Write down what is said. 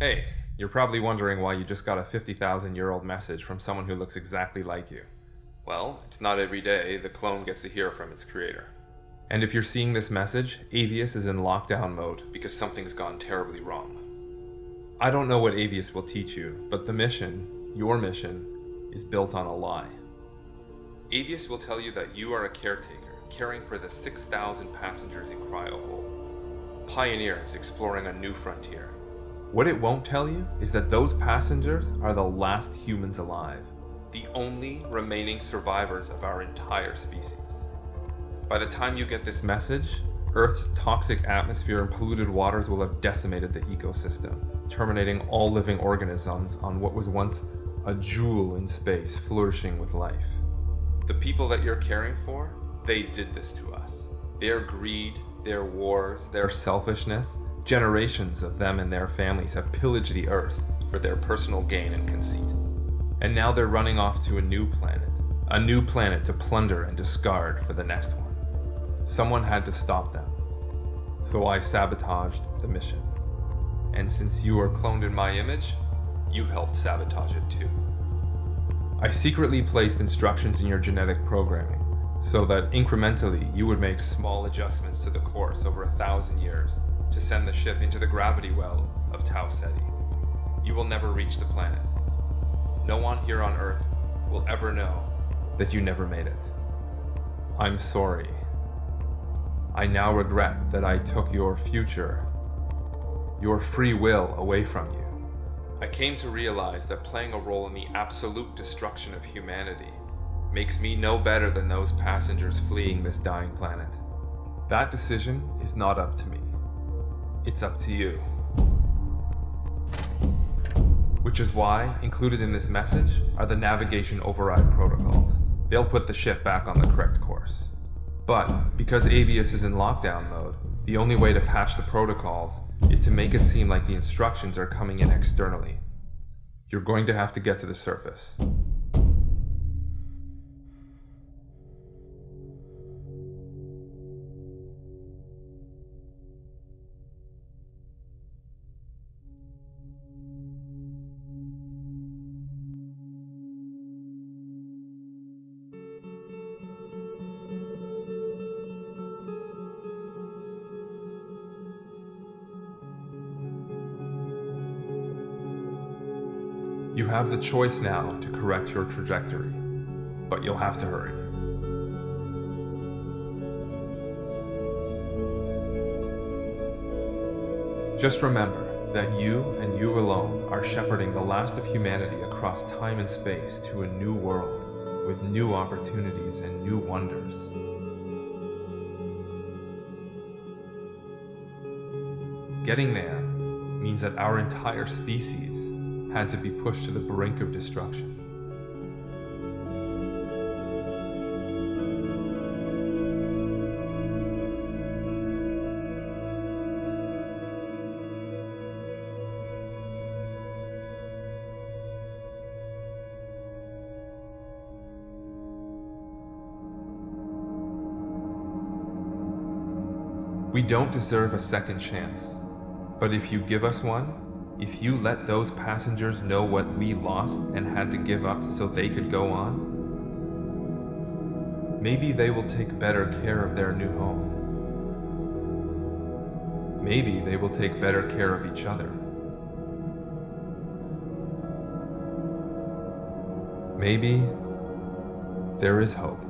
Hey, you're probably wondering why you just got a 50,000 year old message from someone who looks exactly like you. Well, it's not every day the clone gets to hear from its creator. And if you're seeing this message, Avius is in lockdown mode because something's gone terribly wrong. I don't know what Avius will teach you, but the mission, your mission, is built on a lie. Avius will tell you that you are a caretaker, caring for the 6,000 passengers in Cryohole. Pioneers exploring a new frontier. What it won't tell you is that those passengers are the last humans alive, the only remaining survivors of our entire species. By the time you get this message, Earth's toxic atmosphere and polluted waters will have decimated the ecosystem, terminating all living organisms on what was once a jewel in space flourishing with life. The people that you're caring for, they did this to us. Their greed, their wars, their selfishness, generations of them and their families have pillaged the Earth for their personal gain and conceit. And now they're running off to a new planet, a new planet to plunder and discard for the next one. Someone had to stop them. So I sabotaged the mission. And since you are cloned in my image, you helped sabotage it too. I secretly placed instructions in your genetic programming so that incrementally you would make small adjustments to the course over a thousand years to send the ship into the gravity well of Tau Ceti. You will never reach the planet. No one here on Earth will ever know that you never made it. I'm sorry. I now regret that I took your future, your free will away from you. I came to realize that playing a role in the absolute destruction of humanity makes me no better than those passengers fleeing this dying planet. That decision is not up to me. It's up to you. Which is why, included in this message, are the navigation override protocols. They'll put the ship back on the correct course. But, because Avius is in lockdown mode, the only way to patch the protocols is to make it seem like the instructions are coming in externally. You're going to have to get to the surface. You have the choice now to correct your trajectory, but you'll have to hurry. Just remember that you and you alone are shepherding the last of humanity across time and space to a new world with new opportunities and new wonders. Getting there means that our entire species had to be pushed to the brink of destruction. We don't deserve a second chance, but if you give us one, if you let those passengers know what we lost and had to give up so they could go on, maybe they will take better care of their new home. Maybe they will take better care of each other. Maybe there is hope.